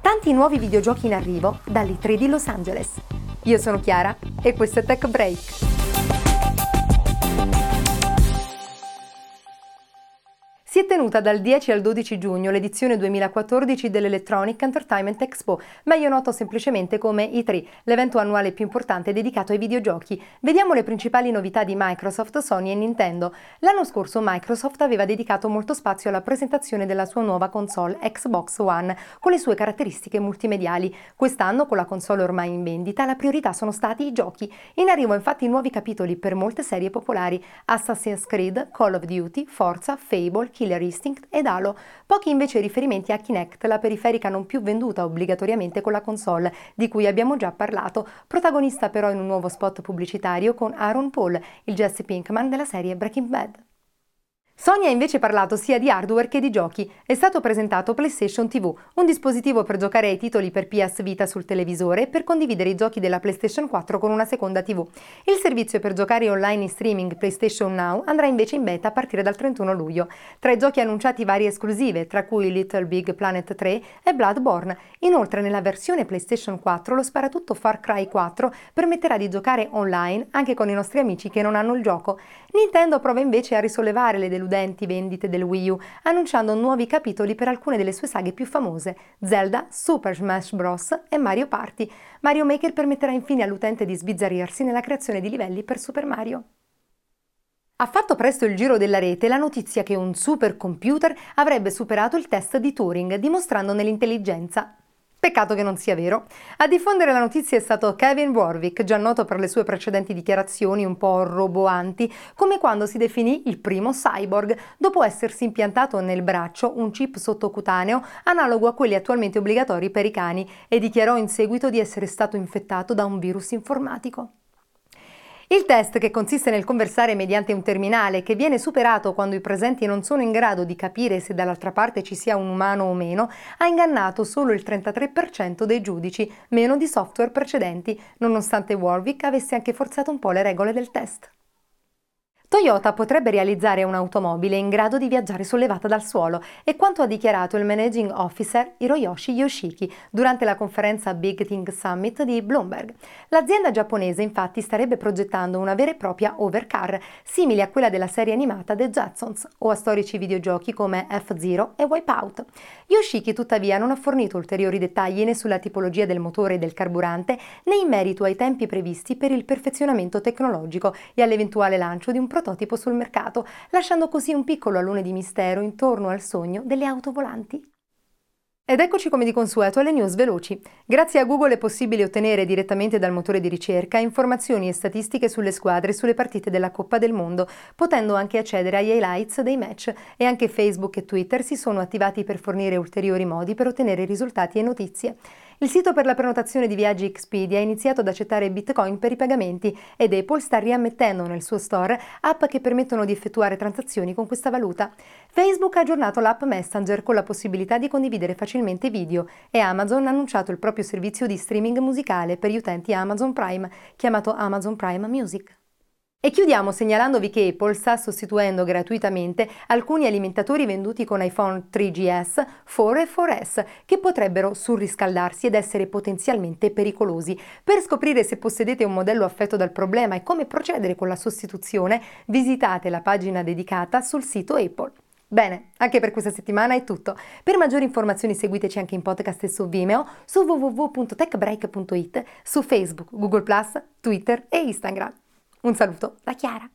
Tanti nuovi videogiochi in arrivo dall'E3 di Los Angeles. Io sono Chiara e questo è Tech Break. Si è tenuta dal 10 al 12 giugno l'edizione 2014 dell'Electronic Entertainment Expo, meglio noto semplicemente come E3, l'evento annuale più importante dedicato ai videogiochi. Vediamo le principali novità di Microsoft, Sony e Nintendo. L'anno scorso Microsoft aveva dedicato molto spazio alla presentazione della sua nuova console Xbox One, con le sue caratteristiche multimediali. Quest'anno, con la console ormai in vendita, la priorità sono stati i giochi. In arrivo infatti nuovi capitoli per molte serie popolari: Assassin's Creed, Call of Duty, Forza, Fable, Killer Instinct ed Halo, pochi invece riferimenti a Kinect, la periferica non più venduta obbligatoriamente con la console, di cui abbiamo già parlato, protagonista però in un nuovo spot pubblicitario con Aaron Paul, il Jesse Pinkman della serie Breaking Bad. Sony ha invece parlato sia di hardware che di giochi. È stato presentato PlayStation TV, un dispositivo per giocare ai titoli per PS Vita sul televisore e per condividere i giochi della PlayStation 4 con una seconda TV. Il servizio per giocare online in streaming PlayStation Now andrà invece in beta a partire dal 31 luglio. Tra i giochi annunciati varie esclusive, tra cui Little Big Planet 3 e Bloodborne. Inoltre nella versione PlayStation 4 lo sparatutto Far Cry 4 permetterà di giocare online anche con i nostri amici che non hanno il gioco. Nintendo prova invece a risollevare le delusioni deludenti vendite del Wii U, annunciando nuovi capitoli per alcune delle sue saghe più famose, Zelda, Super Smash Bros. e Mario Party. Mario Maker permetterà infine all'utente di sbizzarrirsi nella creazione di livelli per Super Mario. Ha fatto presto il giro della rete la notizia che un supercomputer avrebbe superato il test di Turing, dimostrandone l'intelligenza Peccato che non sia vero. A diffondere la notizia è stato Kevin Warwick, già noto per le sue precedenti dichiarazioni un po' roboanti, come quando si definì il primo cyborg, dopo essersi impiantato nel braccio un chip sottocutaneo analogo a quelli attualmente obbligatori per i cani e dichiarò in seguito di essere stato infettato da un virus informatico. Il test, che consiste nel conversare mediante un terminale che viene superato quando i presenti non sono in grado di capire se dall'altra parte ci sia un umano o meno, ha ingannato solo il 33% dei giudici, meno di software precedenti, nonostante Warwick avesse anche forzato un po' le regole del test. Toyota potrebbe realizzare un'automobile in grado di viaggiare sollevata dal suolo, è quanto ha dichiarato il managing officer Hiroyoshi Yoshiki durante la conferenza Big Think Summit di Bloomberg. L'azienda giapponese infatti starebbe progettando una vera e propria overcar, simile a quella della serie animata The Jetsons o a storici videogiochi come F-Zero e Wipeout. Yoshiki tuttavia non ha fornito ulteriori dettagli né sulla tipologia del motore e del carburante né in merito ai tempi previsti per il perfezionamento tecnologico e all'eventuale lancio di un progetto prototipo sul mercato, lasciando così un piccolo alone di mistero intorno al sogno delle auto volanti. Ed eccoci come di consueto alle news veloci. Grazie a Google è possibile ottenere direttamente dal motore di ricerca informazioni e statistiche sulle squadre e sulle partite della Coppa del Mondo, potendo anche accedere agli highlights dei match e anche Facebook e Twitter si sono attivati per fornire ulteriori modi per ottenere risultati e notizie. Il sito per la prenotazione di viaggi Expedia ha iniziato ad accettare Bitcoin per i pagamenti ed Apple sta riammettendo nel suo store app che permettono di effettuare transazioni con questa valuta. Facebook ha aggiornato l'app Messenger con la possibilità di condividere facilmente video e Amazon ha annunciato il proprio servizio di streaming musicale per gli utenti Amazon Prime, chiamato Amazon Prime Music. E chiudiamo segnalandovi che Apple sta sostituendo gratuitamente alcuni alimentatori venduti con iPhone 3GS, 4 e 4S che potrebbero surriscaldarsi ed essere potenzialmente pericolosi. Per scoprire se possedete un modello affetto dal problema e come procedere con la sostituzione, visitate la pagina dedicata sul sito Apple. Bene, anche per questa settimana è tutto. Per maggiori informazioni seguiteci anche in podcast e su Vimeo, su www.techbreak.it, su Facebook, Google Twitter e Instagram. Un saluto da Chiara.